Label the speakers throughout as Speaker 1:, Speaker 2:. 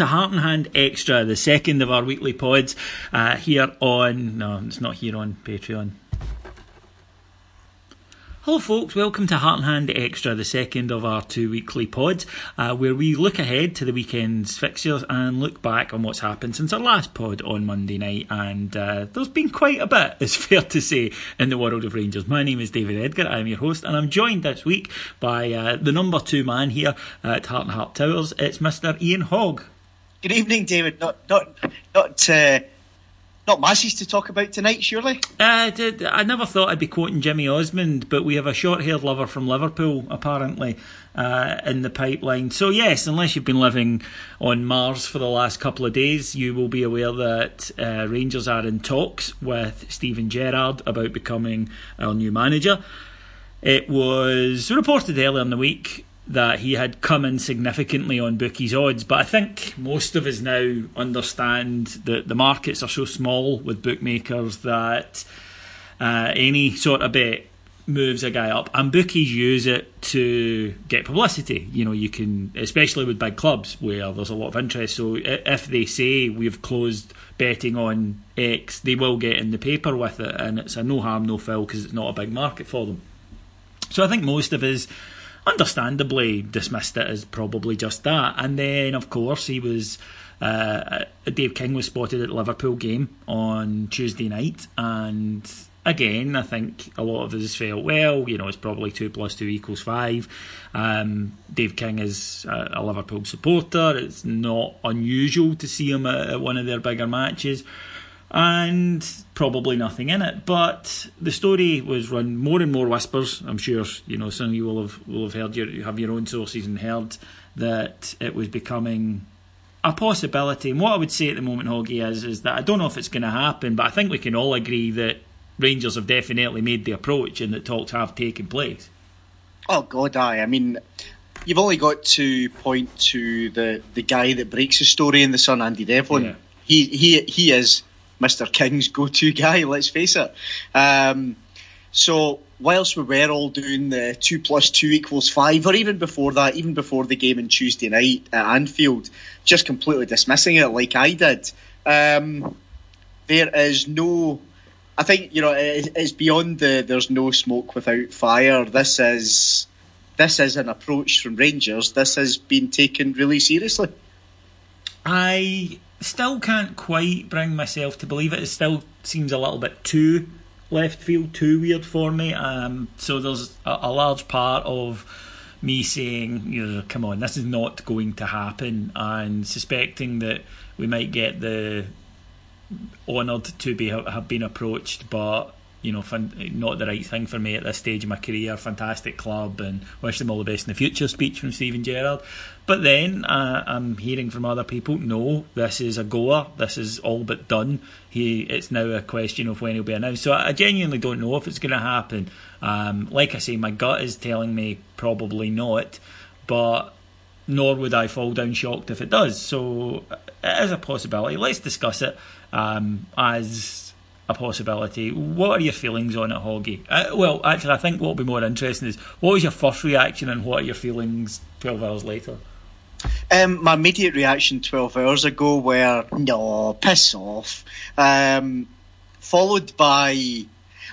Speaker 1: To Heart and Hand Extra, the second of our weekly pods uh, here on. No, it's not here on Patreon. Hello, folks. Welcome to Heart and Hand Extra, the second of our two weekly pods, uh, where we look ahead to the weekend's fixtures and look back on what's happened since our last pod on Monday night. And uh, there's been quite a bit, it's fair to say, in the world of Rangers. My name is David Edgar. I'm your host, and I'm joined this week by uh, the number two man here at Heart and Heart Towers. It's Mr. Ian Hogg.
Speaker 2: Good evening, David. Not not not uh, not masses to talk about tonight, surely.
Speaker 1: Uh, did, I never thought I'd be quoting Jimmy Osmond, but we have a short-haired lover from Liverpool apparently uh, in the pipeline. So yes, unless you've been living on Mars for the last couple of days, you will be aware that uh, Rangers are in talks with Steven Gerrard about becoming our new manager. It was reported earlier in the week that he had come in significantly on bookies odds. But I think most of us now understand that the markets are so small with bookmakers that uh, any sort of bet moves a guy up, and bookies use it to get publicity. You know, you can, especially with big clubs where there's a lot of interest. So if they say we've closed betting on X, they will get in the paper with it, and it's a no harm, no foul because it's not a big market for them. So I think most of us understandably dismissed it as probably just that. And then, of course, he was. Uh, Dave King was spotted at Liverpool game on Tuesday night, and again, I think a lot of us felt, well, you know, it's probably two plus two equals five. Um, Dave King is a, Liverpool supporter. It's not unusual to see him at one of their bigger matches and probably nothing in it. But the story was run more and more whispers. I'm sure you know some of you will have will have heard your have your own sources and heard that it was becoming a possibility. And what I would say at the moment, Hoggy, is is that I don't know if it's going to happen, but I think we can all agree that Rangers have definitely made the approach and that talks have taken place.
Speaker 2: Oh God, I. I mean, you've only got to point to the the guy that breaks the story in the Sun, Andy Devlin. Yeah. He he he is Mr. King's go-to guy. Let's face it. Um, so whilst we were all doing the two plus two equals five, or even before that, even before the game on Tuesday night at Anfield, just completely dismissing it like I did. Um, there is no. I think you know it's beyond the. There's no smoke without fire. This is this is an approach from Rangers. This has been taken really seriously.
Speaker 1: I still can't quite bring myself to believe it. It still seems a little bit too left field, too weird for me. Um, so there's a, a, large part of me saying, you know, come on, this is not going to happen, and suspecting that we might get the honoured to be have been approached, but you know, not the right thing for me at this stage of my career. Fantastic club and wish them all the best in the future. Speech from Steven Gerrard. But then uh, I'm hearing from other people, no, this is a goer. This is all but done. He, it's now a question of when he'll be announced. So I genuinely don't know if it's going to happen. Um, like I say, my gut is telling me probably not, but nor would I fall down shocked if it does. So it is a possibility. Let's discuss it um, as a possibility. What are your feelings on it, Hoggy? Uh, well, actually, I think what will be more interesting is what was your first reaction and what are your feelings 12 hours later?
Speaker 2: Um, my immediate reaction 12 hours ago were, no, piss off. Um, followed by,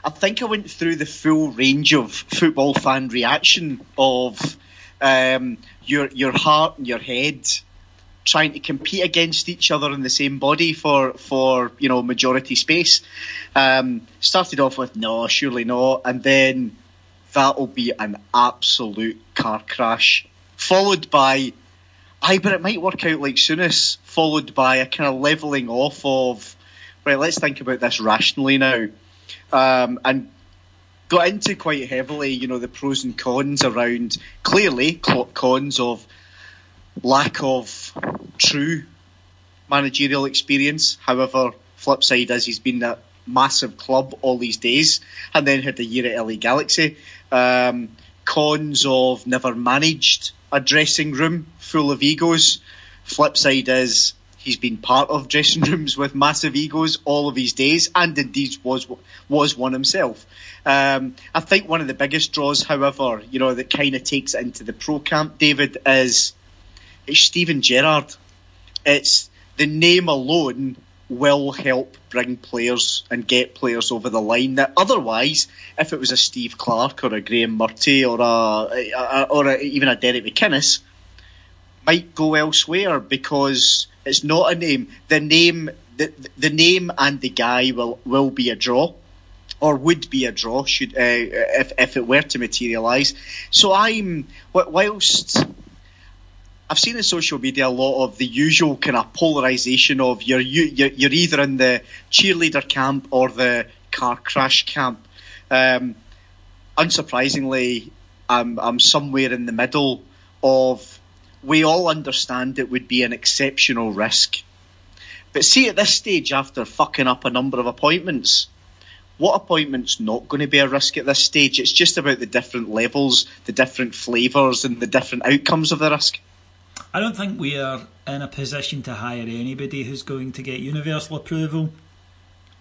Speaker 2: I think I went through the full range of football fan reaction of um, your, your heart and your head trying to compete against each other in the same body for for you know majority space. Um, started off with no, surely not, and then that will be an absolute car crash, followed by. I but it might work out like Souness, followed by a kind of leveling off of, right, let's think about this rationally now. Um, and got into quite heavily, you know, the pros and cons around, clearly, cons of lack of true managerial experience. However, flip side is he's been that massive club all these days and then had a year at LA Galaxy. Um, cons of never managed a dressing room full of egos. Flip side is he's been part of dressing rooms with massive egos all of his days, and indeed was was one himself. Um, I think one of the biggest draws, however, you know, that kind of takes it into the pro camp, David, is it's Steven Gerrard. It's the name alone will help bring players and get players over the line that otherwise, if it was a Steve Clarke or a Graeme Murty or a, a or a, even a Derek McInnes, might go elsewhere because it's not a name. The name, the, the name and the guy will will be a draw or would be a draw should uh, if if it were to materialise. So I'm whilst I've seen in social media a lot of the usual kind of polarization of you're you're, you're either in the cheerleader camp or the car crash camp. Um, unsurprisingly, I'm I'm somewhere in the middle of. We all understand it would be an exceptional risk, but see at this stage, after fucking up a number of appointments, what appointment's not going to be a risk at this stage? It's just about the different levels, the different flavours, and the different outcomes of the risk.
Speaker 1: I don't think we are in a position to hire anybody who's going to get universal approval.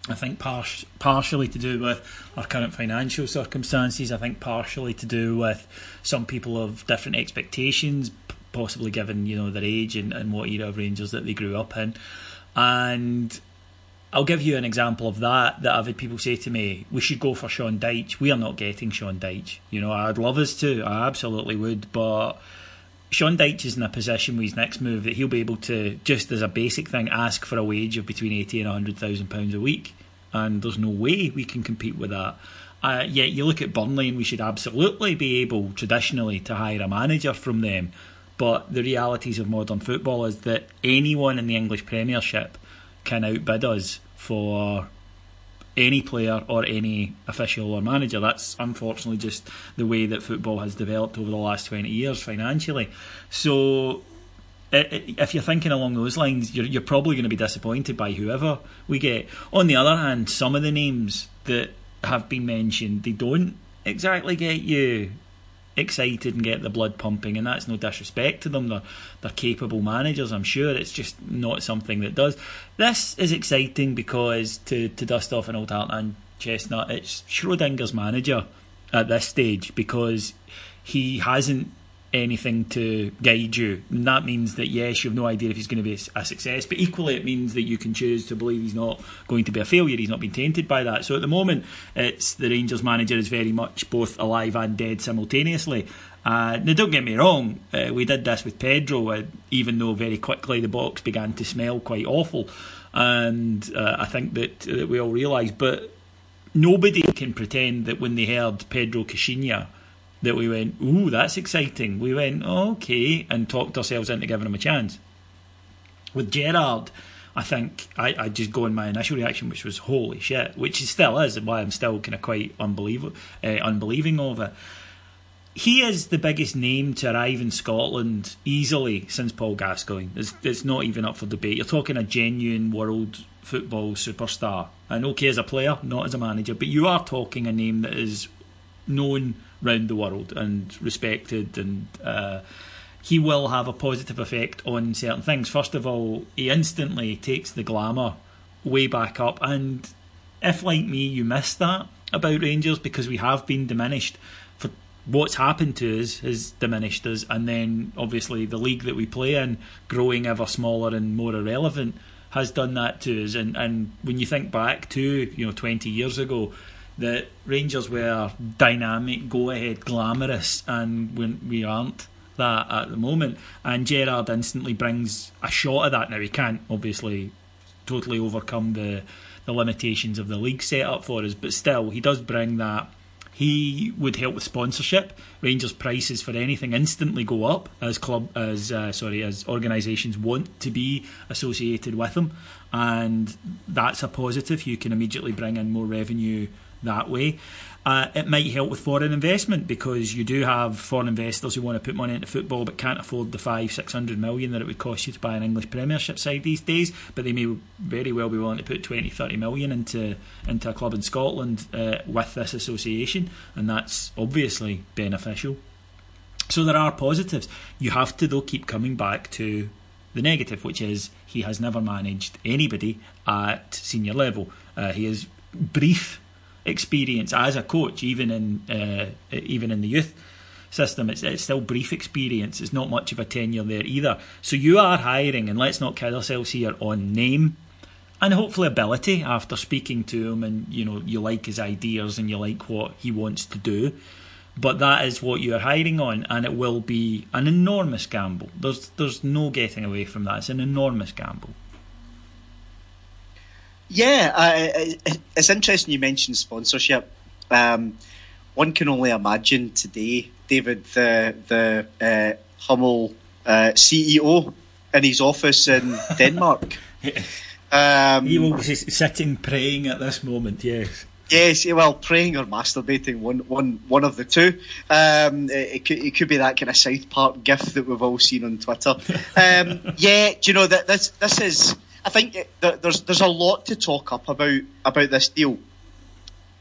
Speaker 1: I think par- partially to do with our current financial circumstances. I think partially to do with some people of different expectations, possibly given you know their age and, and what era of Rangers that they grew up in. And I'll give you an example of that. That I've had people say to me, "We should go for Sean Dyche." We are not getting Sean Dyche. You know, I'd love us to. I absolutely would, but Sean Dyche is in a position with his next move that he'll be able to just as a basic thing ask for a wage of between eighty and hundred thousand pounds a week, and there's no way we can compete with that. Uh, yet you look at Burnley and we should absolutely be able traditionally to hire a manager from them. But the realities of modern football is that anyone in the English Premiership can outbid us for any player or any official or manager. That's unfortunately just the way that football has developed over the last 20 years financially. So if you're thinking along those lines, you're, you're probably going to be disappointed by whoever we get. On the other hand, some of the names that have been mentioned, they don't exactly get you excited and get the blood pumping, and that's no disrespect to them. They're, they're capable managers, I'm sure. It's just not something that does. This is exciting because, to, to dust off an old Heart and Hand chestnut, it's Schrodinger's manager at this stage because he hasn't anything to guide you. And that means that, yes, you have no idea if he's going to be a success, but equally it means that you can choose to believe he's not going to be a failure. He's not been tainted by that. So at the moment, it's the Rangers manager is very much both alive and dead simultaneously. Uh, now, don't get me wrong, uh, we did this with Pedro, uh, even though very quickly the box began to smell quite awful. And uh, I think that, that we all realised. but nobody can pretend that when they heard Pedro Caixinha that we went, ooh, that's exciting. We went, okay, and talked ourselves into giving him a chance. With Gerrard, I think I, I just go in my initial reaction, which was holy shit, which it still is, why I'm still kind of quite unbelievable, uh, unbelieving of it. He is the biggest name to arrive in Scotland easily since Paul Gascoigne. It's, it's not even up for debate. You're talking a genuine world football superstar. And okay, as a player, not as a manager, but you are talking a name that is known round the world and respected and. Uh, he will have a positive effect on certain things. First of all, he instantly takes the glamour way back up. And if, like me, you miss that about Rangers because we have been diminished for what's happened to us has diminished us, and then obviously the league that we play in growing ever smaller and more irrelevant has done that to us. And and when you think back to you know 20 years ago, that Rangers were dynamic, go ahead, glamorous, and when we aren't that at the moment. And Gerrard instantly brings a shot of that. Now he can't obviously totally overcome the the limitations of the league set up for us, but still he does bring that. He would help with sponsorship. Rangers prices for anything instantly go up as club as uh, sorry as organisations want to be associated with them, and that's a positive. You can immediately bring in more revenue that way. Uh, it might help with foreign investment because you do have foreign investors who want to put money into football but can't afford the five, six hundred million that it would cost you to buy an English Premiership side these days. But they may very well be willing to put 20, 30 million into into a club in Scotland uh, with this association, and that's obviously beneficial. So there are positives. You have to though keep coming back to the negative, which is he has never managed anybody at senior level. Uh, he is brief experience as a coach, even in uh, even in the youth system. It's, it's still brief experience. It's not much of a tenure there either. So you are hiring, and let's not kid ourselves here on name and hopefully ability. After speaking to him, and you know you like his ideas and you like what he wants to do. But that is what you are hiring on, and it will be an enormous gamble. There's there's no getting away from that. It's an enormous gamble.
Speaker 2: Yeah, uh, it's interesting you mentioned sponsorship. Um, one can only imagine today, David, the the uh, Hummel uh, CEO in his office in Denmark.
Speaker 1: um, he will be sitting praying at this moment. Yes.
Speaker 2: Yes, well, praying or masturbating, one, one, one of the two. Um, it, it, could, it could be that kind of South Park gif that we've all seen on Twitter. Um, yeah, do you know that this this is I think there's there's a lot to talk up about about this deal.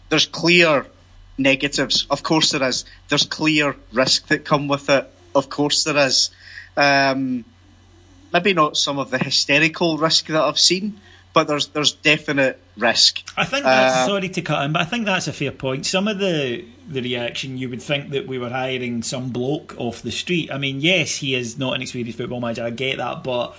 Speaker 2: There's clear negatives, of course there is. There's clear risk that come with it, of course there is. Um, maybe not some of the hysterical risk that I've seen, but there's there's definite risk.
Speaker 1: I think that's uh, sorry to cut in, but I think that's a fair point. Some of the the reaction you would think that we were hiring some bloke off the street. I mean, yes, he is not an experienced football manager. I get that, but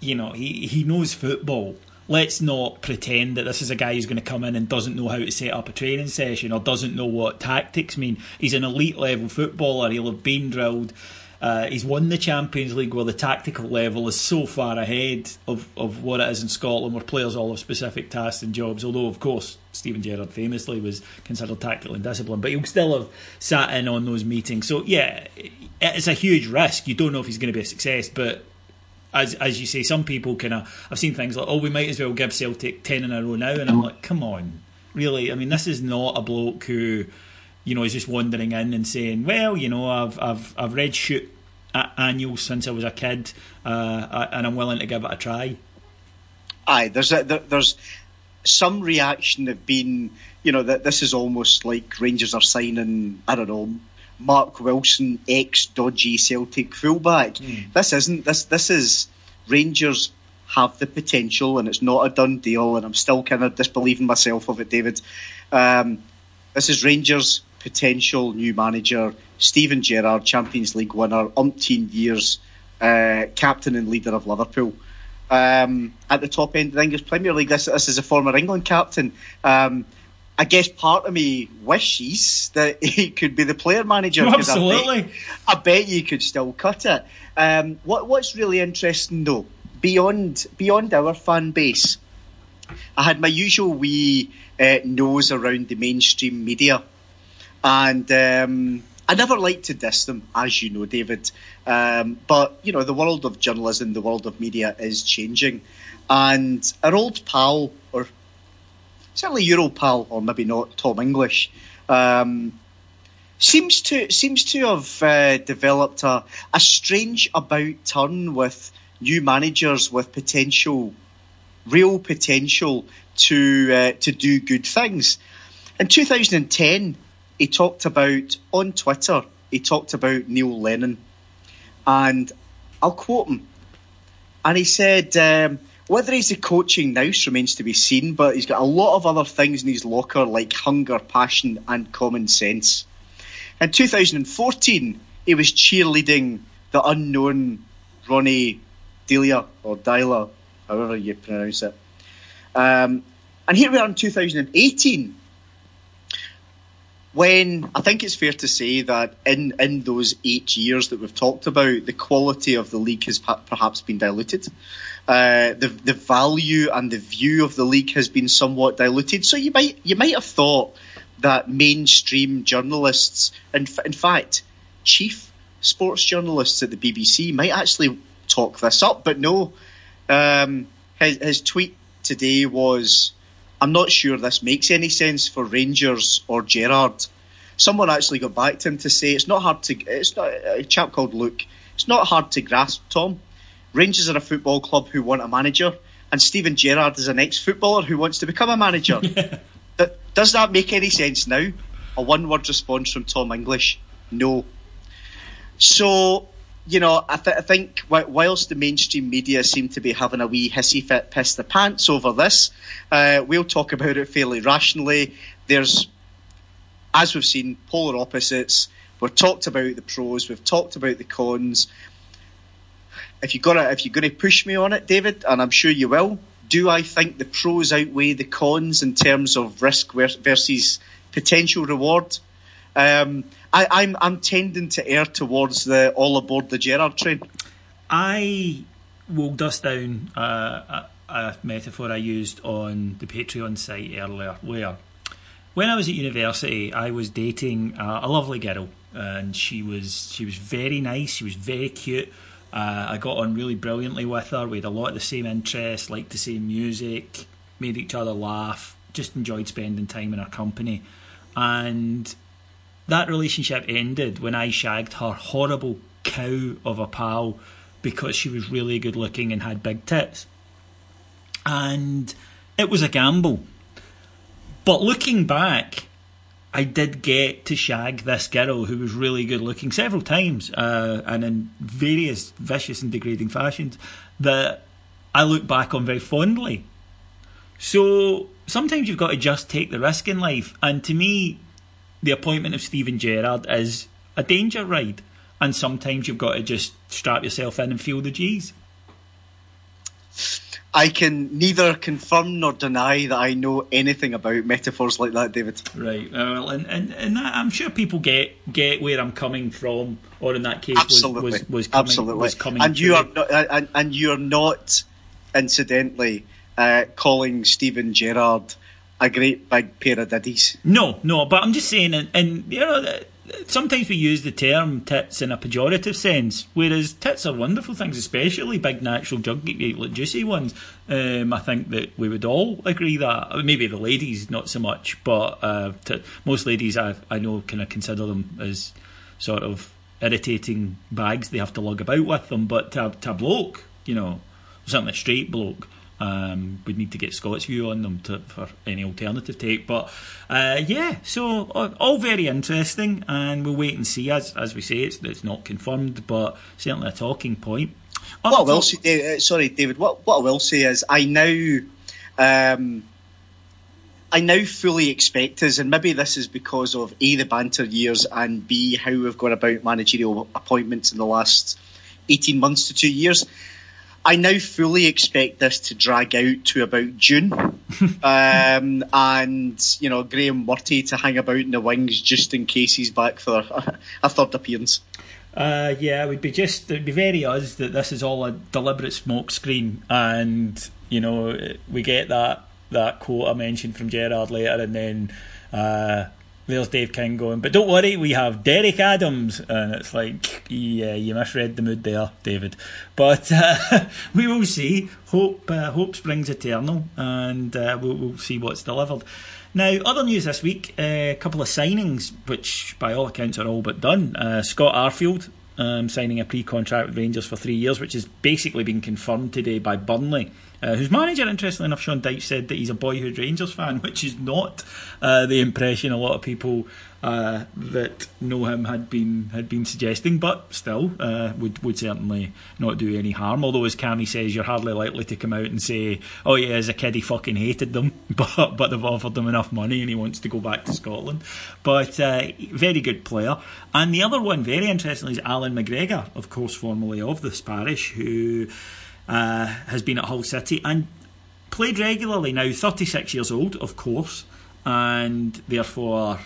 Speaker 1: you know, he, he knows football. Let's not pretend that this is a guy who's going to come in and doesn't know how to set up a training session or doesn't know what tactics mean. He's an elite level footballer. He'll have been drilled. Uh, he's won the Champions League where the tactical level is so far ahead of, of what it is in Scotland, where players all have specific tasks and jobs. Although, of course, Steven Gerrard famously was considered tactical and disciplined, but he'll still have sat in on those meetings. So, yeah, it's a huge risk. You don't know if he's going to be a success, but as as you say, some people kind of I've seen things like, oh, we might as well give Celtic ten in a row now, and I'm like, come on, really? I mean, this is not a bloke who, you know, is just wandering in and saying, well, you know, I've I've I've read shoot annuals since I was a kid, uh, and I'm willing to give it a try.
Speaker 2: Aye, there's a, there, there's some reaction have been, you know, that this is almost like Rangers are signing, I don't know, Mark Wilson, ex dodgy Celtic fullback. Mm. This isn't. This this is Rangers have the potential, and it's not a done deal. And I'm still kind of disbelieving myself of it, David. Um, this is Rangers' potential new manager, Steven Gerrard, Champions League winner, umpteen years, uh, captain and leader of Liverpool. Um, at the top end of the English Premier League, this, this is a former England captain. Um, I guess part of me wishes that he could be the player manager.
Speaker 1: absolutely.
Speaker 2: I bet, I bet, you could still cut it. Um, what, what's really interesting though, beyond beyond our fan base, I had my usual wee uh, nose around the mainstream media, and um, I never like to diss them, as you know, David. Um, but you know, the world of journalism, the world of media is changing, and our old pal, or certainly your old pal, or maybe not, Tom English, um, seems to seems to have uh, developed a, a strange about turn with new managers with potential, real potential to uh, to do good things. In 2010, he talked about on Twitter. He talked about Neil Lennon, and I'll quote him. And he said, um, whether he's the coaching now remains to be seen, but he's got a lot of other things in his locker like hunger, passion, and common sense. In 2014, he was cheerleading the unknown Ronnie Deila or Dyla, however you pronounce it. Um, and here we are in 2018, when I think it's fair to say that in, in those eight years that we've talked about, the quality of the league has perhaps been diluted. Uh, the the value and the view of the league has been somewhat diluted. So you might you might have thought that mainstream journalists, in, in fact, chief sports journalists at the BBC might actually talk this up, but no. Um, his, his tweet today was I'm not sure this makes any sense for Rangers or Gerrard. Someone actually got back to him to say it's not hard to. It's not a chap called Luke. It's not hard to grasp, Tom. Rangers are a football club who want a manager, and Steven Gerrard is an ex-footballer who wants to become a manager. that, does that make any sense now? A one-word response from Tom English: No. So you know, I, th- I, think whilst the mainstream media seem to be having a wee hissy fit, piss the pants over this, uh, we'll talk about it fairly rationally. There's, as we've seen, polar opposites. We've talked about the pros, we've talked about the cons. If you're gonna if you're gonna push me on it, David, and I'm sure you will, do I think the pros outweigh the cons in terms of risk versus potential reward? Um, I, I'm, I'm tending to err towards the all aboard the Gerrard train.
Speaker 1: I will dust down a, a, metaphor I used on the Patreon site earlier, where when I was at university, I was dating a, a lovely girl, and she was she was very nice. She was very cute. Uh, I got on really brilliantly with her. We had a lot of the same interests, liked the same music, made each other laugh. Just enjoyed spending time in her company, and that relationship ended when I shagged her horrible cow of a pal because she was really good looking and had big tits. And it was a gamble. But looking back, I did get to shag this girl who was really good looking several times uh, and in various vicious and degrading fashions that I look back on very fondly. So sometimes you've got to just take the risk in life. And to me, the appointment of Steven Gerrard is a danger ride, and sometimes you've got to just strap yourself in and feel the G's.
Speaker 2: I can neither confirm nor deny that I know anything about metaphors like that, David.
Speaker 1: Right. Uh, well, and, and, and that, I'm sure people get get where I'm coming from, or in that case,
Speaker 2: absolutely,
Speaker 1: was, was, was coming,
Speaker 2: absolutely.
Speaker 1: Was coming
Speaker 2: and you are not, and, and you are not, incidentally, uh, calling Steven Gerrard a great big pair of diddies.
Speaker 1: No, no, but I'm just saying, and, and you know, sometimes we use the term tits in a pejorative sense, whereas tits are wonderful things, especially big natural juggy, juicy ones. Um, I think that we would all agree that. Maybe the ladies not so much, but uh, t- most ladies I I know kind of consider them as sort of irritating bags they have to lug about with them. But to, to a bloke, you know, certainly a straight bloke um, we'd need to get Scott's view on them to, for any alternative take. But uh, yeah, so all very interesting, and we'll wait and see. As as we say, it's it's not confirmed, but certainly a talking point.
Speaker 2: What I will say, uh, sorry, David. What what I will say is, I now. Um, I now fully expect us, and maybe this is because of A, the banter years, and B, how we've gone about managerial appointments in the last 18 months to two years. I now fully expect this to drag out to about June, um, and you know Graeme Murty to hang about in the wings just in case he's back for a third appearance.
Speaker 1: Uh, yeah, it would be just it'd be very us that this is all a deliberate smokescreen, and you know we get that that quote I mentioned from Gerrard later, and then uh, there's Dave King going, but don't worry, we have Derek Adams, and it's like, yeah, you misread the mood there, David. But uh, we will see. Hope uh, hope springs eternal, and uh, we'll, we'll, see what's delivered. Now, other news this week: a couple of signings, which by all accounts are all but done. Uh, Scott Arfield um, signing a pre-contract with Rangers for three years, which has basically been confirmed today by Burnley. Uh, whose manager, interestingly enough, Sean Dyche said that he's a boyhood Rangers fan, which is not uh, the impression a lot of people uh, that know him had been had been suggesting, but still uh, would would certainly not do any harm. Although, as Cammy says, you're hardly likely to come out and say, "Oh yeah, as a kid he fucking hated them," but but they've offered him enough money and he wants to go back to Scotland. But uh, very good player. And the other one, very interestingly, is Allan McGregor, of course, formerly of this parish, who uh, has been at Hull City and played regularly now, 36 years old, of course, and therefore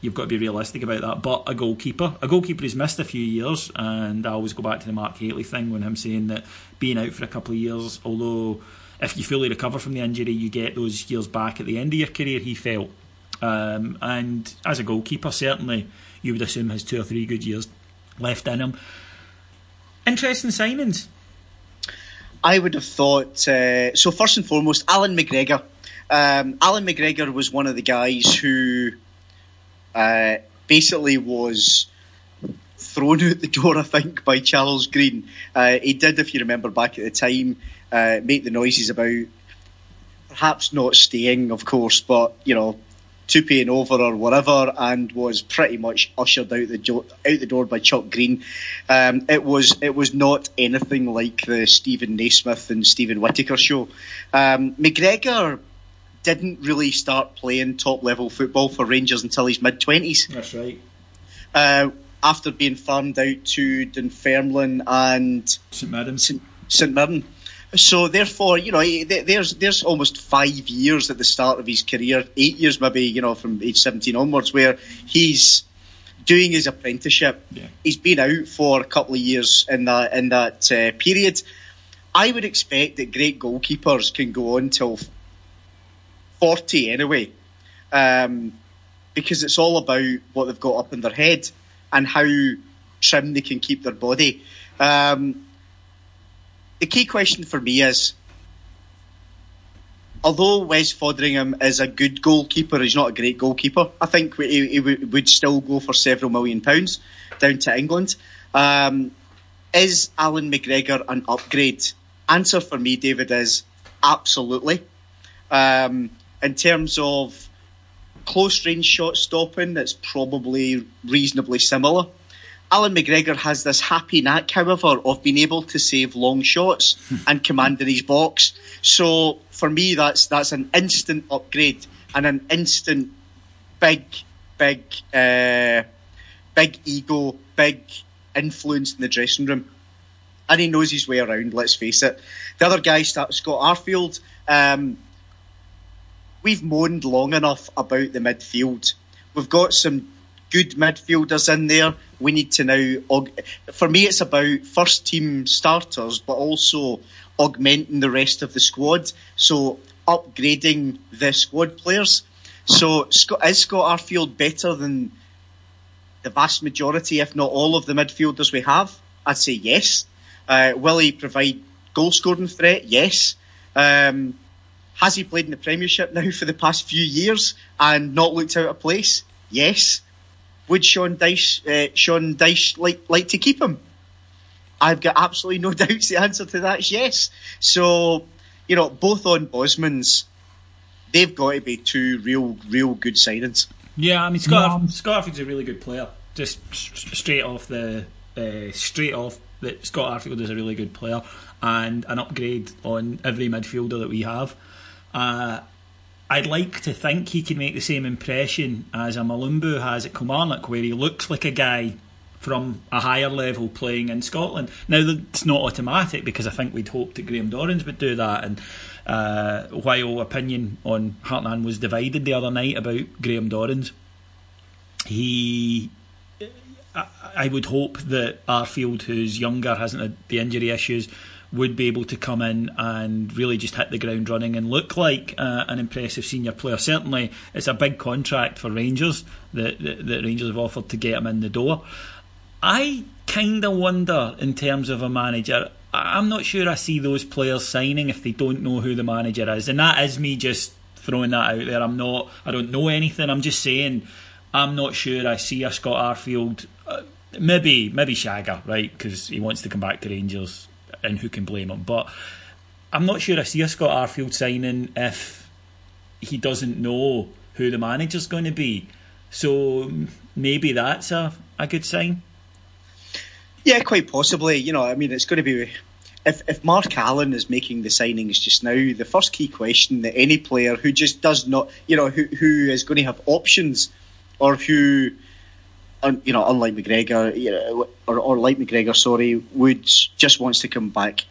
Speaker 1: you've got to be realistic about that. But a goalkeeper, a goalkeeper who's missed a few years, and I always go back to the Mark Hateley thing when him saying that being out for a couple of years, although if you fully recover from the injury, you get those years back at the end of your career. He felt, um, and as a goalkeeper, certainly you would assume has two or three good years left in him. Interesting signings.
Speaker 2: I would have thought. Uh, so first and foremost, Allan McGregor. Um, Allan McGregor was one of the guys who uh, basically was thrown out the door, I think, by Charles Green. Uh, he did, if you remember back at the time, uh, make the noises about perhaps not staying, of course, but you know, two paying over or whatever, and was pretty much ushered out the jo- out the door by Chuck Green. Um, it was it was not anything like the Steven Naismith and Steven Whittaker show. Um, McGregor didn't really start playing top level football for Rangers until his mid twenties.
Speaker 1: That's right.
Speaker 2: Uh, after being farmed out to Dunfermline and
Speaker 1: St Mirren.
Speaker 2: St Mirren. So therefore, you know, there's there's almost five years at the start of his career, eight years maybe, you know, from age 17 onwards, where he's doing his apprenticeship.
Speaker 1: Yeah.
Speaker 2: He's been out for a couple of years in that in that uh, period. I would expect that great goalkeepers can go on till 40 anyway, um, because it's all about what they've got up in their head and how trim they can keep their body. Um, the key question for me is although Wes Foderingham is a good goalkeeper, he's not a great goalkeeper. I think he, he would still go for several million pounds down to England. Um, is Allan McGregor an upgrade? Answer for me, David, is absolutely. Um, in terms of close range shot stopping, it's probably reasonably similar. Allan McGregor has this happy knack, however, of being able to save long shots and command in his box. So for me, that's that's an instant upgrade and an instant big, big, uh, big ego, big influence in the dressing room. And he knows his way around. Let's face it. The other guy, Scott Arfield. Um, we've moaned long enough about the midfield. We've got some good midfielders in there. We need to now, for me, it's about first team starters, but also augmenting the rest of the squad. So upgrading the squad players. So is Scott Arfield better than the vast majority, if not all, of the midfielders we have? I'd say yes. Uh, will he provide goal scoring threat? Yes. Um, has he played in the Premiership now for the past few years and not looked out of place? Yes. Would Sean Dyche, uh, Sean Dyche like, like to keep him? I've got absolutely no doubts the answer to that is yes. So, you know, both on Bosman's, they've got to be two real, real good signings.
Speaker 1: Yeah, I mean, Scott, yeah. Scott Arfield's a really good player. Just straight off the, uh, straight off that Scott Arfield is a really good player and an upgrade on every midfielder that we have. Uh, I'd like to think he can make the same impression as a Mulumbu has at Kilmarnock, where he looks like a guy from a higher level playing in Scotland. Now, it's not automatic because I think we'd hoped that Graham Dorrans would do that. And uh, while opinion on Heart and Hand was divided the other night about Graham Dorrans, he. I would hope that Arfield, who's younger, hasn't had the injury issues, would be able to come in and really just hit the ground running and look like uh, an impressive senior player. Certainly, it's a big contract for Rangers that, that, that Rangers have offered to get him in the door. I kind of wonder, in terms of a manager, I'm not sure I see those players signing if they don't know who the manager is, and that is me just throwing that out there. I'm not, I don't know anything. I'm just saying, I'm not sure I see a Scott Arfield. Uh, maybe, maybe Shagger, right? Because he wants to come back to Rangers, and who can blame him? But I'm not sure I see a Scott Arfield signing if he doesn't know who the manager's going to be. So maybe that's a, a good sign.
Speaker 2: Yeah, quite possibly. You know, I mean, it's going to be if if Mark Allen is making the signings just now, the first key question that any player who just does not, you know, who who is going to have options, or who, you know, unlike McGregor, you know, or or like McGregor, sorry, would just wants to come back.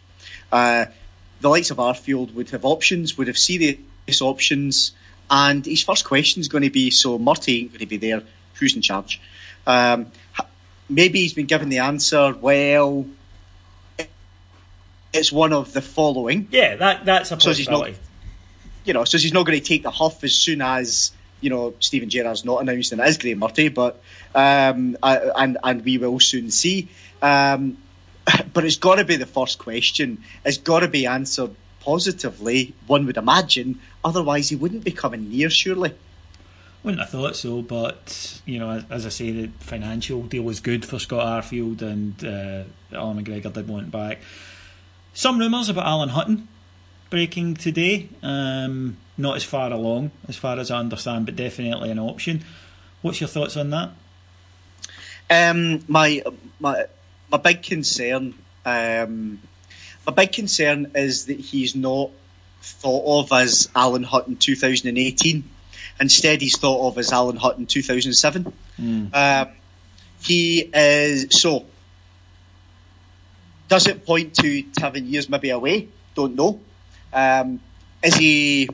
Speaker 2: Uh, the likes of Arfield would have options, would have serious options, and his first question is going to be: so Murty ain't going to be there. Who's in charge? Um, maybe he's been given the answer. Well, it's one of the following.
Speaker 1: Yeah, that that's a possibility.
Speaker 2: So you know, so he's not going to take the huff as soon as you know Steven Gerrard's not announced and it is Graeme Murty, but um, and and we will soon see. Um, but it's got to be the first question. It's got to be answered positively. One would imagine. Otherwise, he wouldn't be coming near. Surely.
Speaker 1: Wouldn't have thought so, but you know, as, as I say, the financial deal was good for Scott Arfield, and uh, Allan McGregor did want back. Some rumours about Alan Hutton breaking today. Um, not as far along, as far as I understand, but definitely an option. What's your thoughts on that?
Speaker 2: Um, my my my big concern, um, my big concern is that he's not thought of as Alan Hutton 2018 Instead, he's thought of as Alan Hutton 2007. Mm. Um, he is so. Does it point to having years maybe away? Don't know. Um, is he?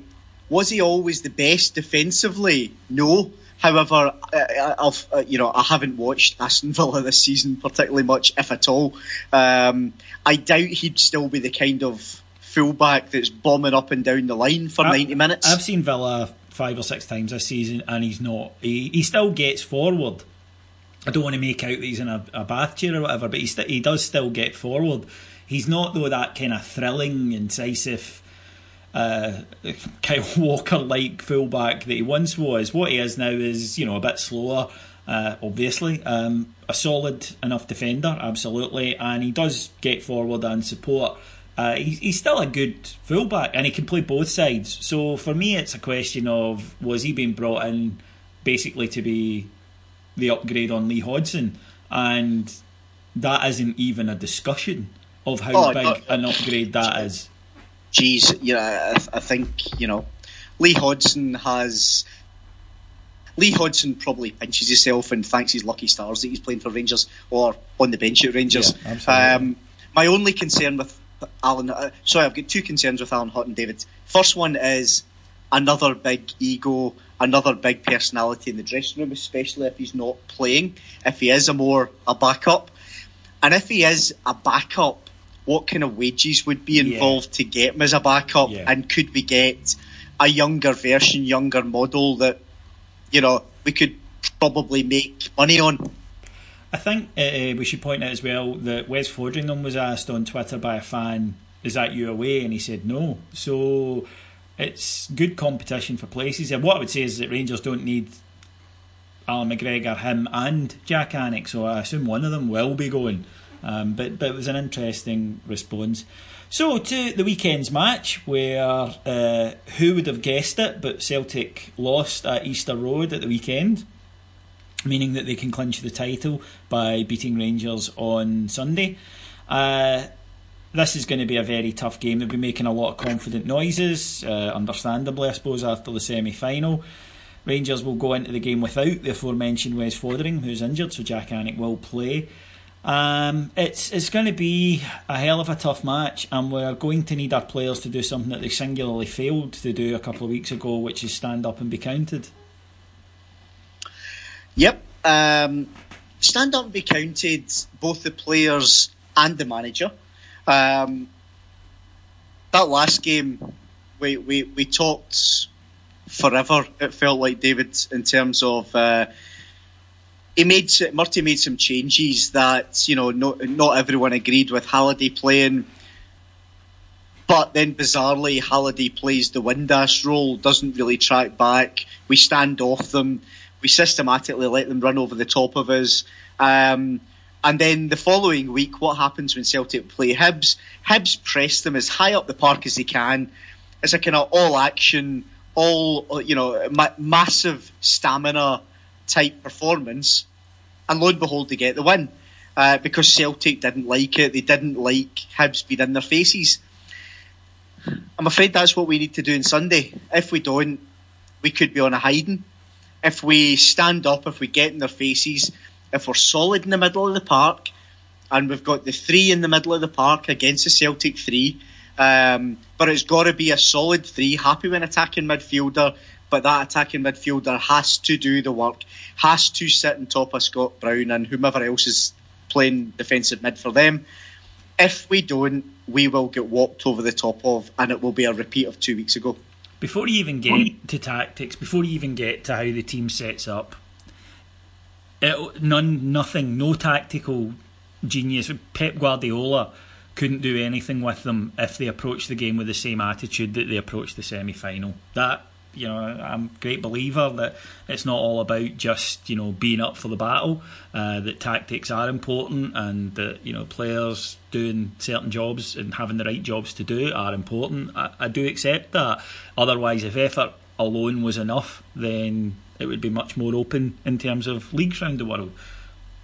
Speaker 2: Was he always the best defensively? No. However, I, I've uh, you know I haven't watched Aston Villa this season particularly much, if at all. Um, I doubt he'd still be the kind of fullback that's bombing up and down the line for I, 90 minutes.
Speaker 1: I've seen Villa five or six times this season, and he's not. He, he still gets forward. I don't want to make out that he's in a, a bath chair or whatever, but he, st- he does still get forward. He's not, though, that kind of thrilling, incisive, uh, Kyle Walker like fullback that he once was. What he is now is, you know, a bit slower, uh, obviously. Um, a solid enough defender, absolutely, and he does get forward and support. Uh, he's, he's still a good fullback and he can play both sides. So for me, it's a question of was he being brought in basically to be the upgrade on Lee Hodson? And that isn't even a discussion of how oh, big an upgrade that is.
Speaker 2: Geez, yeah, I, I think, you know, Lee Hodson has Lee Hodson probably pinches himself and thanks his lucky stars that he's playing for Rangers or on the bench at Rangers. Yeah, um, my only concern with Alan. Uh, sorry, I've got two concerns with Alan Hutton, David. First one is another big ego, another big personality in the dressing room, especially if he's not playing. If he is a more a backup, and if he is a backup, what kind of wages would be involved yeah. to get him as a backup? Yeah. And could we get a younger version, younger model that you know we could probably make money on?
Speaker 1: I think uh, we should point out as well that Wes Foderingham was asked on Twitter by a fan, "Is that you away?" and he said no. So it's good competition for places. And what I would say is that Rangers don't need Allan McGregor, him, and Jack Alnwick. So I assume one of them will be going. Um, but but it was an interesting response. So to the weekend's match, where uh, who would have guessed it? But Celtic lost at Easter Road at the weekend meaning that they can clinch the title by beating Rangers on Sunday. Uh, this is going to be a very tough game. They'll be making a lot of confident noises, uh, understandably, I suppose, after the semi final. Rangers will go into the game without the aforementioned Wes Foderingham, who's injured, so Jack Alnwick will play. Um, it's it's going to be a hell of a tough match, and we're going to need our players to do something that they singularly failed to do a couple of weeks ago, which is stand up and be counted.
Speaker 2: Yep. Um, stand up and be counted, both the players and the manager. Um, that last game, we, we, we talked forever. It felt like David in terms of uh, he made Murty made some changes that you know not not everyone agreed with Halliday playing. But then bizarrely, Halliday plays the Windass role, doesn't really track back. We stand off them. We systematically let them run over the top of us. Um, and then the following week, what happens when Celtic play Hibs? Hibs press them as high up the park as they can. It's a kind of all action, all you know, ma- massive stamina type performance, and lo and behold, they get the win uh, because Celtic didn't like it. They didn't like Hibs being in their faces. I'm afraid that's what we need to do on Sunday. If we don't, we could be on a hiding. If we stand up, if we get in their faces, if we're solid in the middle of the park, and we've got the three in the middle of the park against the Celtic three, um, but it's got to be a solid three, happy when attacking midfielder, but that attacking midfielder has to do the work, has to sit on top of Scott Brown and whomever else is playing defensive mid for them. If we don't, we will get walked over the top of, and it will be a repeat of two weeks ago.
Speaker 1: Before you even get to tactics, before you even get to how the team sets up, it, none, nothing, no tactical genius. Pep Guardiola couldn't do anything with them if they approached the game with the same attitude that they approached the semi final. That you know, I'm a great believer that it's not all about just you know being up for the battle. Uh, that tactics are important, and that you know players doing certain jobs and having the right jobs to do are important. I, I do accept that. Otherwise, if effort alone was enough, then it would be much more open in terms of leagues around the world.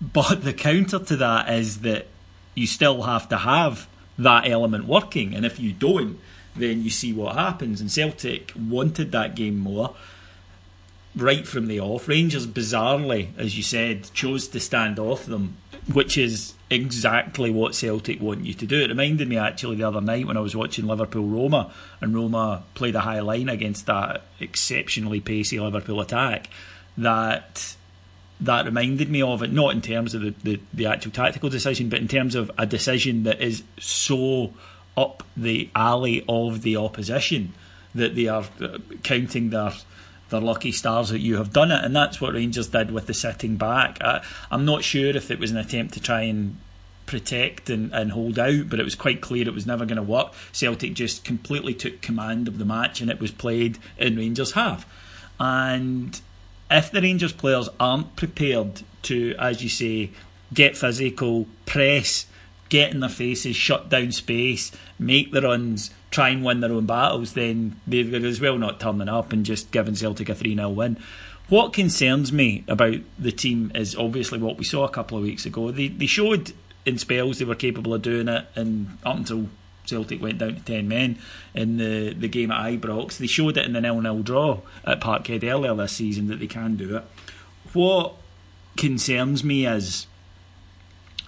Speaker 1: But the counter to that is that you still have to have that element working, and if you don't then you see what happens. And Celtic wanted that game more right from the off. Rangers, bizarrely, as you said, chose to stand off them, which is exactly what Celtic want you to do. It reminded me actually the other night when I was watching Liverpool Roma, and Roma played a high line against that exceptionally pacey Liverpool attack. That that reminded me of it, not in terms of the, the, the actual tactical decision, but in terms of a decision that is so up the alley of the opposition that they are uh, counting their their lucky stars that you have done it, and that's what Rangers did with the sitting back. I, am not sure if it was an attempt to try and protect and, and hold out, but it was quite clear it was never going to work. Celtic just completely took command of the match, and it was played in Rangers' half. And if the Rangers players aren't prepared to, as you say, get physical, press, get in their faces, shut down space, make the runs, try and win their own battles, then they're as well not turning up and just giving Celtic a 3 0 win. What concerns me about the team is obviously what we saw a couple of weeks ago. They, they showed in spells they were capable of doing it, and up until Celtic went down to 10 men in the, the game at Ibrox, they showed it in the 0 0 draw at Parkhead earlier this season that they can do it. What concerns me is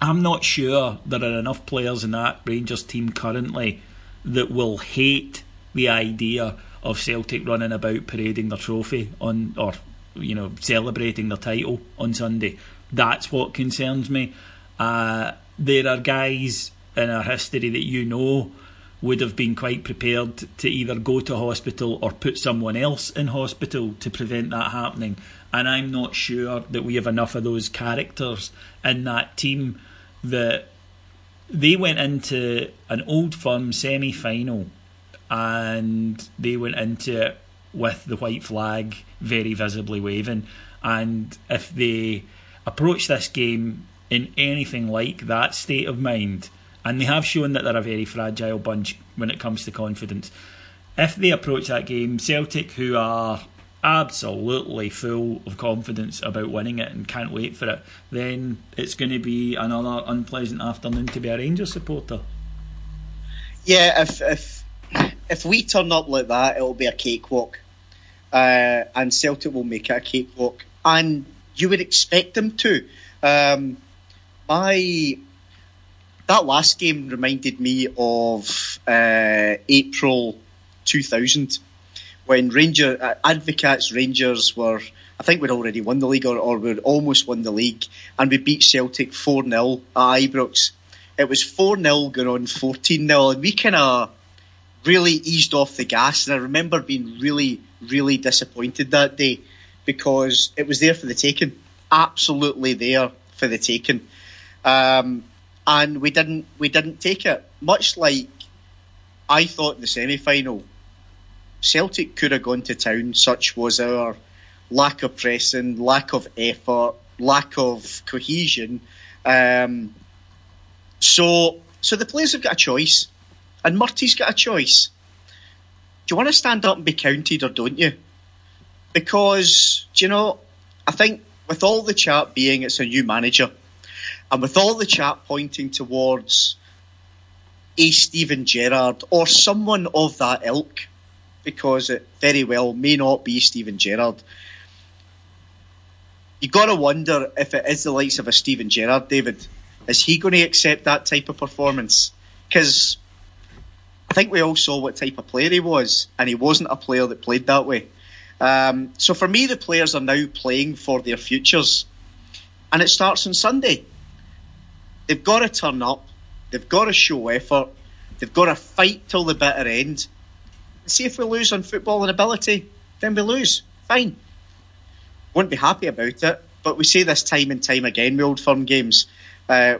Speaker 1: I'm not sure there are enough players in that Rangers team currently that will hate the idea of Celtic running about parading their trophy on or you know celebrating their title on Sunday. That's what concerns me. Uh, there are guys in our history that you know would have been quite prepared to either go to hospital or put someone else in hospital to prevent that happening. And I'm not sure that we have enough of those characters in that team that they went into an old firm semi final and they went into it with the white flag very visibly waving. And if they approach this game in anything like that state of mind, and they have shown that they're a very fragile bunch when it comes to confidence, if they approach that game, Celtic, who are absolutely full of confidence about winning it and can't wait for it, then it's going to be another unpleasant afternoon to be a Rangers supporter.
Speaker 2: Yeah, if if if we turn up like that, it'll be a cakewalk, uh, and Celtic will make it a cakewalk, and you would expect them to. Um, my that last game reminded me of uh, April 2000 when Ranger uh, Advocaat's Rangers were, I think we'd already won the league or, or we'd almost won the league, and we beat Celtic 4 0 at Ibrox. It was 4 0 going on 14 0, and we kind of really eased off the gas. And I remember being really, really disappointed that day because it was there for the taking, absolutely there for the taking, um, and we didn't we didn't take it. Much like I thought in the semi final, Celtic could have gone to town. Such was our lack of pressing, lack of effort, lack of cohesion. Um, so, so the players have got a choice, and Murty's got a choice. Do you want to stand up and be counted, or don't you? Because, do you know, I think with all the chat being it's a new manager, and with all the chat pointing towards a Steven Gerrard or someone of that ilk, because it very well may not be Steven Gerrard. You got to wonder if it is the likes of a Steven Gerrard, David. Is he going to accept that type of performance? Because I think we all saw what type of player he was, and he wasn't a player that played that way. Um, so for me, the players are now playing for their futures, and it starts on Sunday. They've got to turn up. They've got to show effort. They've got to fight till the bitter end. See if we lose on football and ability, then we lose. Fine. Won't be happy about it, but we say this time and time again with old firm games. Uh,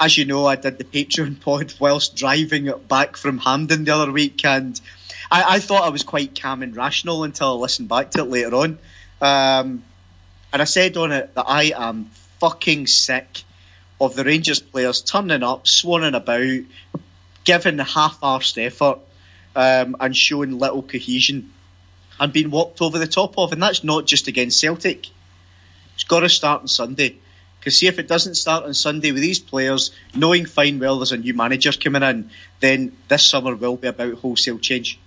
Speaker 2: as you know, I did the Patreon pod whilst driving back from Hampden the other week, and I, I thought I was quite calm and rational until I listened back to it later on. Um, and I said on it that I am fucking sick of the Rangers players turning up, swanning about, giving half-arsed effort, um, and showing little cohesion and being walked over the top of. And that's not just against Celtic. It's got to start on Sunday. Because see, if it doesn't start on Sunday with these players, knowing fine well there's a new manager coming in, then this summer will be about wholesale change.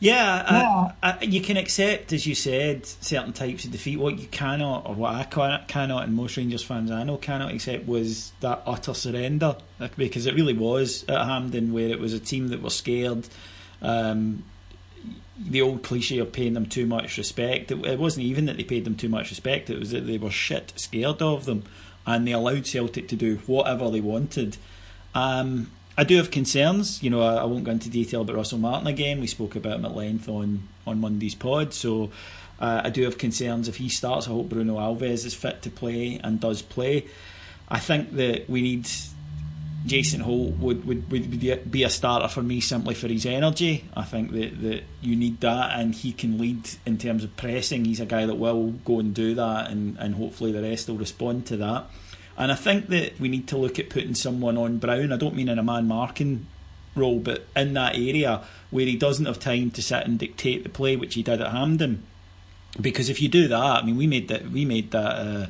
Speaker 1: Yeah, yeah. I, I, you can accept, as you said, certain types of defeat. What you cannot, or what I cannot, and most Rangers fans I know cannot accept, was that utter surrender. Because it really was at Hampden, where it was a team that were scared. Um, the old cliche of paying them too much respect. It, it wasn't even that they paid them too much respect, it was that they were shit scared of them. And they allowed Celtic to do whatever they wanted. Um, I do have concerns. You know, I, I, won't go into detail about Russell Martin again. We spoke about him at length on on Monday's pod. So uh, I do have concerns if he starts. I hope Bruno Alves is fit to play and does play. I think that we need Jason Holt would, would, would be a starter for me simply for his energy. I think that, that you need that, and he can lead in terms of pressing. He's a guy that will go and do that, and, and hopefully the rest will respond to that. And I think that we need to look at putting someone on Brown. I don't mean in a man marking role, but in that area where he doesn't have time to sit and dictate the play, which he did at Hampden. Because if you do that, I mean, we made that we made that uh,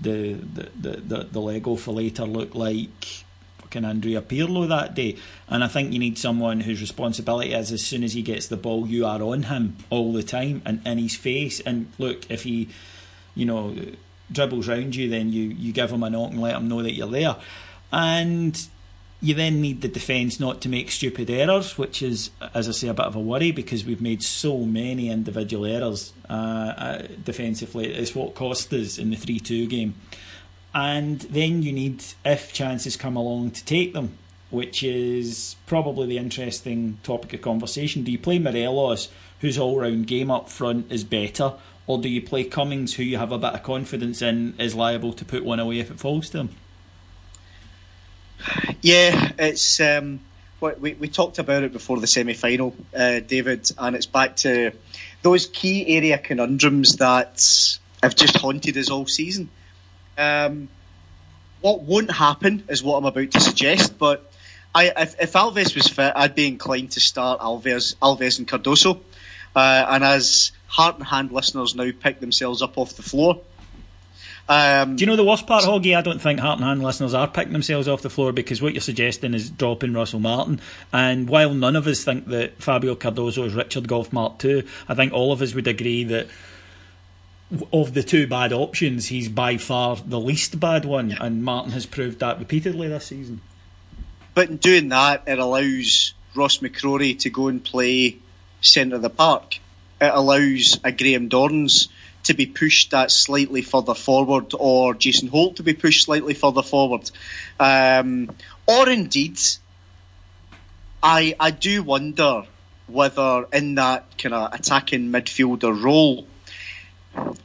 Speaker 1: the, the the the Lego for later look like fucking Andrea Pirlo that day. And I think you need someone whose responsibility is as soon as he gets the ball, you are on him all the time and in his face. And look, if he, you know, dribbles round you, then you, you give him a knock and let him know that you're there. And you then need the defence not to make stupid errors, which is, as I say, a bit of a worry because we've made so many individual errors uh, uh, defensively. It's what cost us in the 3 2 game. And then you need, if chances come along, to take them, which is probably the interesting topic of conversation. Do you play Morelos, whose all round game up front is better, or do you play Cummings, who you have a bit of confidence in is liable to put one away if it falls to him?
Speaker 2: Yeah, it's um, we we talked about it before the semi final, uh, David, and it's back to those key area conundrums that have just haunted us all season. Um, what won't happen is what I'm about to suggest, but I, if, if, Alves was fit, I'd be inclined to start Alves, Alves and Cardoso. Uh, and as heart and hand listeners now pick themselves up off the floor.
Speaker 1: Um, Do you know the worst part, Hoggy? I don't think heart and hand listeners are picking themselves off the floor because what you're suggesting is dropping Russell Martin. And while none of us think that Fabio Cardoso is Richard Gough Mark II, I think all of us would agree that of the two bad options, he's by far the least bad one, yeah. and Martin has proved that repeatedly this season.
Speaker 2: But in doing that, it allows Ross McCrorie to go and play centre of the park. It allows a Graham Dorrans to be pushed that slightly further forward, or Jason Holt to be pushed slightly further forward, um, or indeed I I do wonder whether in that kind of attacking midfielder role,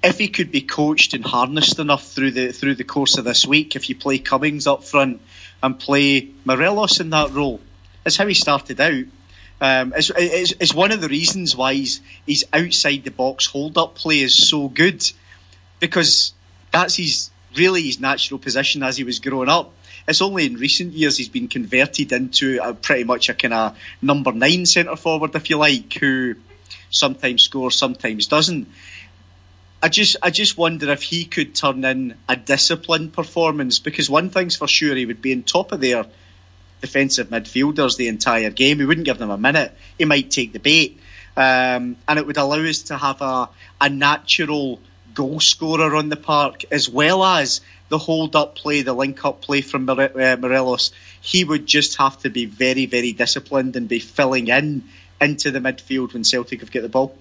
Speaker 2: if he could be coached and harnessed enough through the through the course of this week, if you play Cummings up front and play Morelos in that role, that's how he started out. Um, it's, it's, it's, one of the reasons why he's, he's outside the box hold up play is so good because that's his really his natural position as he was growing up. It's only in recent years he's been converted into a, pretty much a kind of number nine centre forward, if you like, who sometimes scores, sometimes doesn't. I just I just wonder if he could turn in a disciplined performance because one thing's for sure he would be on top of their defensive midfielders the entire game. He wouldn't give them a minute. He might take the bait. Um, and it would allow us to have a, a natural goal scorer on the park as well as the hold up play, the link up play from uh, Morelos. He would just have to be very, very disciplined and be filling in into the midfield when Celtic have got the ball.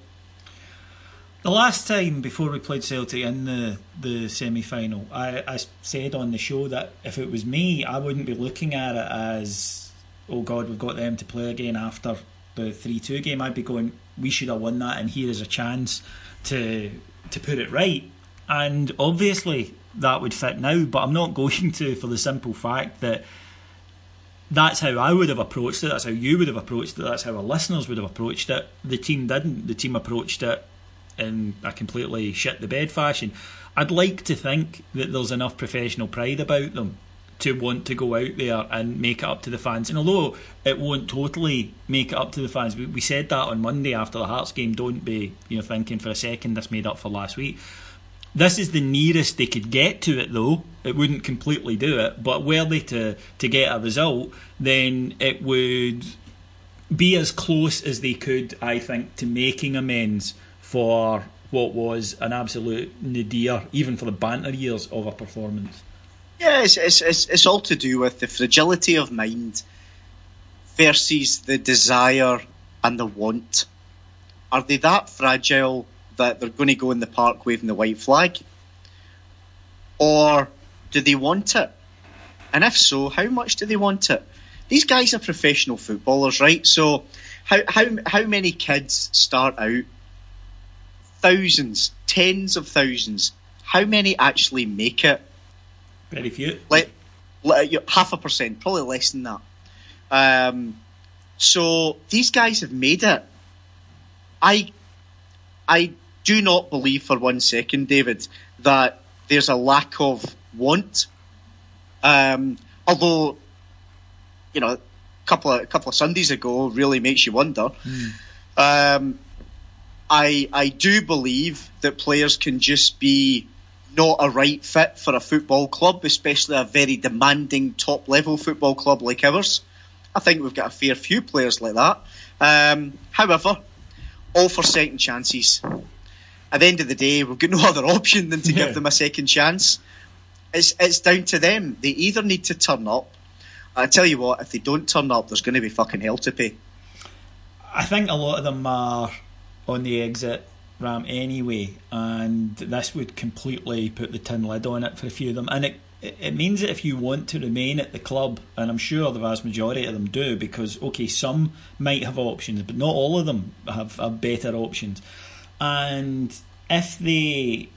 Speaker 1: The last time before we played Celtic in the, the semi final, I, I said on the show that if it was me, I wouldn't be looking at it as, oh God, we've got them to play again after the 3 2 game. I'd be going, we should have won that, and here is a chance to to put it right. And obviously, that would fit now, but I'm not going to for the simple fact that that's how I would have approached it, that's how you would have approached it, that's how our listeners would have approached it. The team didn't. The team approached it in a completely shit the bed fashion. I'd like to think that there's enough professional pride about them to want to go out there and make it up to the fans. And although it won't totally make it up to the fans, we, we said that on Monday after the Hearts game. Don't be you know thinking for a second this made up for last week. This is the nearest they could get to it, though. It wouldn't completely do it, but were they to, to get a result, then it would be as close as they could, I think, to making amends for what was an absolute nadir, even for the banter years of a performance.
Speaker 2: Yeah, it's, it's, it's, it's all to do with the fragility of mind versus the desire and the want. Are they that fragile that they're going to go in the park waving the white flag? Or do they want it? And if so, how much do they want it? These guys are professional footballers, right? So, how, how, how many kids start out thousands, tens of thousands. How many actually make it?
Speaker 1: Very few.
Speaker 2: Like, like half a percent, probably less than that. Um, so these guys have made it. I, I do not believe for one second, David, that there's a lack of want. Um, although, you know, a couple of a couple of Sundays ago really makes you wonder. Mm. Um, I I do believe that players can just be not a right fit for a football club, especially a very demanding top level football club like ours. I think we've got a fair few players like that. Um, however, all for second chances. At the end of the day, we've got no other option than to yeah. give them a second chance. It's it's down to them. They either need to turn up. I tell you what, if they don't turn up, there's going to be fucking hell to pay.
Speaker 1: I think a lot of them are on the exit ramp anyway, and this would completely put the tin lid on it for a few of them. And it it means that if you want to remain at the club, and I'm sure the vast majority of them do, because okay, some might have options, but not all of them have, have better options. And if they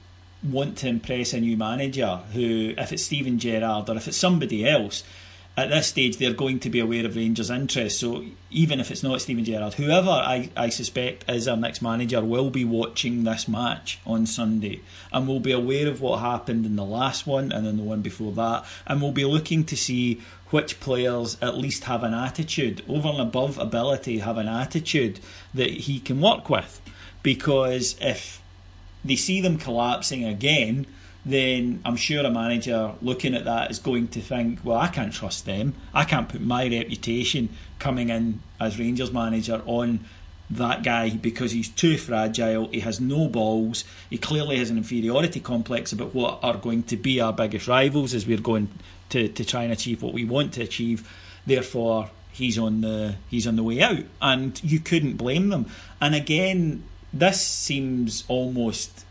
Speaker 1: want to impress a new manager, who, if it's Steven Gerrard or if it's somebody else, at this stage they're going to be aware of Rangers' interest. So even if it's not Steven Gerrard, whoever I, I suspect is our next manager will be watching this match on Sunday and will be aware of what happened in the last one and then the one before that, and will be looking to see which players at least have an attitude over and above ability, have an attitude that he can work with. Because if they see them collapsing again, then I'm sure a manager looking at that is going to think, well, I can't trust them. I can't put my reputation coming in as Rangers manager on that guy because he's too fragile. He has no balls. He clearly has an inferiority complex about what are going to be our biggest rivals as we're going to, to try and achieve what we want to achieve. Therefore, he's on the he's on the way out, and you couldn't blame them. And again, this seems almost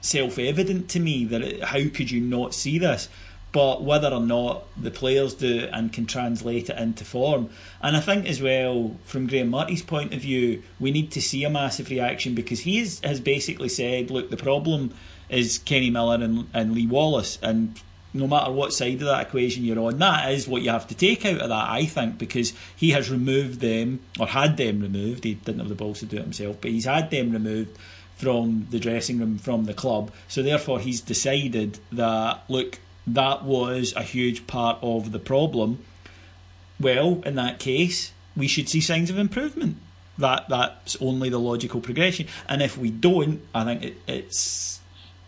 Speaker 1: self evident to me that it, how could you not see this? but whether or not the players do and can translate it into form. And I think as well, from Graeme Murty's point of view, we need to see a massive reaction because he is, has basically said, look, the problem is Kenny Miller and, and Lee Wallace, and no matter what side of that equation you're on, that is what you have to take out of that, I think, because he has removed them, or had them removed. He didn't have the balls to do it himself, but he's had them removed from the dressing room, from the club. So therefore, he's decided that, look, that was a huge part of the problem. Well, in that case, we should see signs of improvement. That that's only the logical progression. And if we don't, I think it, it's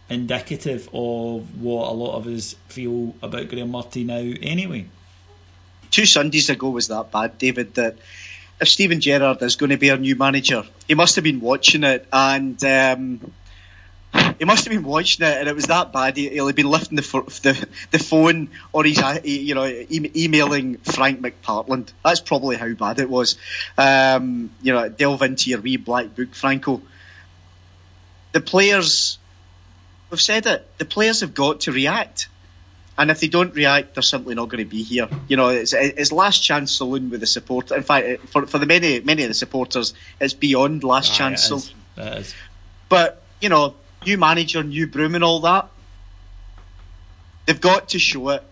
Speaker 1: indicative of what a lot of us feel about Graeme Murty now anyway.
Speaker 2: Two Sundays ago was that bad, David, that if Steven Gerrard is going to be our new manager, he must have been watching it and um, he must have been watching it and it was that bad. He, will have been lifting the, the, the phone or he's uh, you know e- emailing Frank McParland. That's probably how bad it was. Um, you know, delve into your wee black book, Franco. The players We've said it. The players have got to react. And if they don't react, they're simply not going to be here. You know, it's, it's last chance saloon with the supporter. In fact, for, for the many many of the supporters, it's beyond last chance
Speaker 1: saloon.
Speaker 2: But you know, new manager, new broom, and all that. They've got to show it.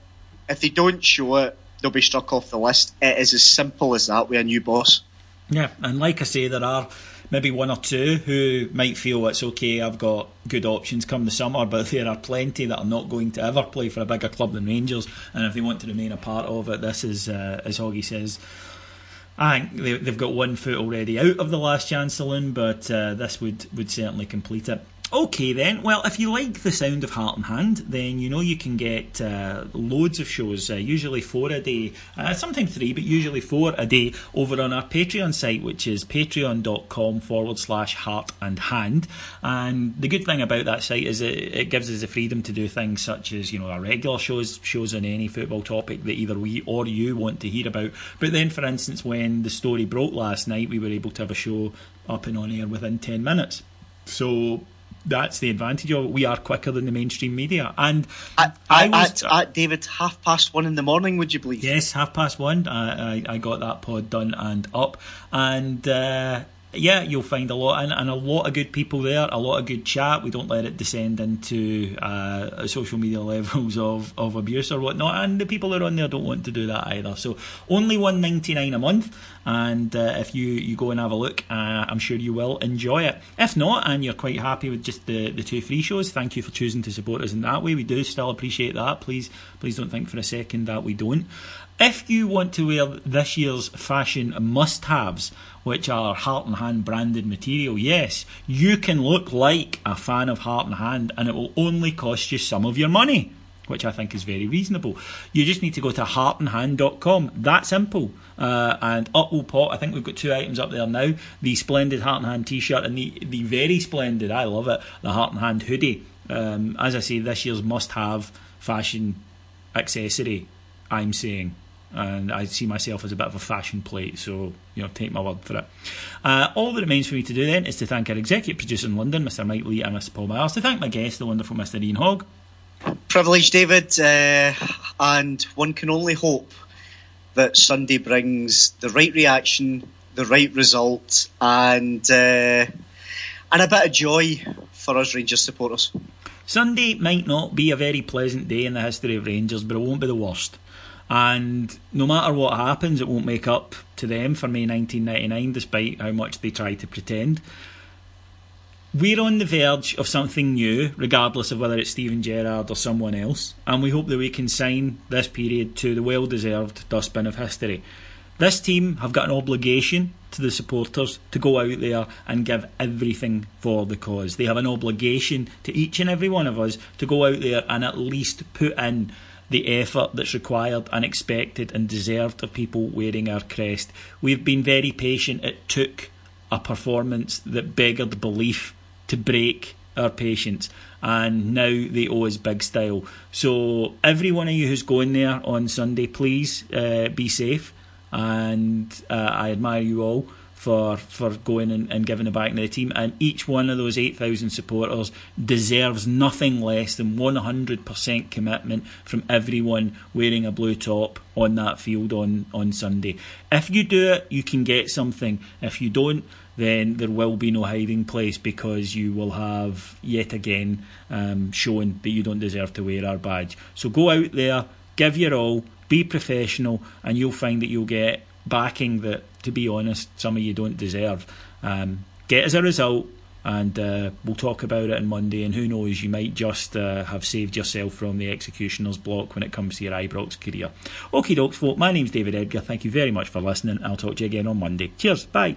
Speaker 2: If they don't show it, they'll be struck off the list. It is as simple as that with a new boss.
Speaker 1: Yeah, and like I say, there are maybe one or two who might feel it's okay, I've got good options come the summer, but there are plenty that are not going to ever play for a bigger club than Rangers, and if they want to remain a part of it, this is, uh, as Hoggy says, I think they, have got one foot already out of the last chance saloon, but uh, this would, would certainly complete it. Okay, then. Well, if you like the sound of Heart and Hand, then you know you can get uh, loads of shows, uh, usually four a day, uh, sometimes three, but usually four a day, over on our Patreon site, which is patreon.com forward slash heart and hand. And the good thing about that site is it, it gives us the freedom to do things such as, you know, our regular shows, shows on any football topic that either we or you want to hear about. But then, for instance, when the story broke last night, we were able to have a show up and on air within 10 minutes. So that's the advantage of it. We are quicker than the mainstream media. And
Speaker 2: at, I was at, at, David half past one in the morning. Would you believe?
Speaker 1: Yes, half past one. I, I, I got that pod done and up, and uh, yeah, you'll find a lot and, and, a lot of good people there, a lot of good chat. We don't let it descend into uh, social media levels of, of abuse or whatnot. And the people that are on there don't want to do that either. So only one ninety nine a month, and uh, if you, you go and have a look, uh, I'm sure you will enjoy it. If not, and you're quite happy with just the, the two free shows, thank you for choosing to support us in that way. We do still appreciate that. Please please don't think for a second that we don't. If you want to wear this year's fashion must haves, which are Heart and Hand branded material, yes, you can look like a fan of Heart and Hand and it will only cost you some of your money, which I think is very reasonable. You just need to go to heartandhand.com. That simple. Uh, and up will pop. I think we've got two items up there now. The splendid Heart and Hand t-shirt and the, the very splendid, I love it, the Heart and Hand hoodie. Um, as I say, this year's must-have fashion accessory, I'm saying and I see myself as a bit of a fashion plate, so you know, take my word for it. Uh, all that remains for me to do then is to thank our executive producer in London, Mr. Mike Lee, and Mr. Paul Myers, to thank my guest, the wonderful Mr. Ian Hogg.
Speaker 2: Privilege, David, uh, and one can only hope that Sunday brings the right reaction, the right result, and uh, and a bit of joy for us Rangers supporters.
Speaker 1: Sunday might not be a very pleasant day in the history of Rangers, but it won't be the worst. And no matter what happens, it won't make up to them for May 1999, despite how much they try to pretend. We're on the verge of something new, regardless of whether it's Steven Gerrard or someone else, and we hope that we can sign this period to the well deserved dustbin of history. This team have got an obligation to the supporters to go out there and give everything for the cause. They have an obligation to each and every one of us to go out there and at least put in the effort that's required and expected and deserved of people wearing our crest. We've been very patient. It took a performance that beggared belief to break our patience, and now they owe us big style. So, every one of you who's going there on Sunday, please uh, be safe, and uh, I admire you all for for going and, and giving it back to the team. And each one of those 8,000 supporters deserves nothing less than 100% commitment from everyone wearing a blue top on that field on, on Sunday. If you do it, you can get something. If you don't, then there will be no hiding place because you will have yet again um, shown that you don't deserve to wear our badge. So go out there, give your all, be professional, and you'll find that you'll get backing that, to be honest, some of you don't deserve. Um, get as a result, and uh, we'll talk about it on Monday. And who knows, you might just uh, have saved yourself from the executioner's block when it comes to your Ibrox career. Okay, dokes, folk, my name's David Edgar. Thank you very much for listening. I'll talk to you again on Monday. Cheers, bye.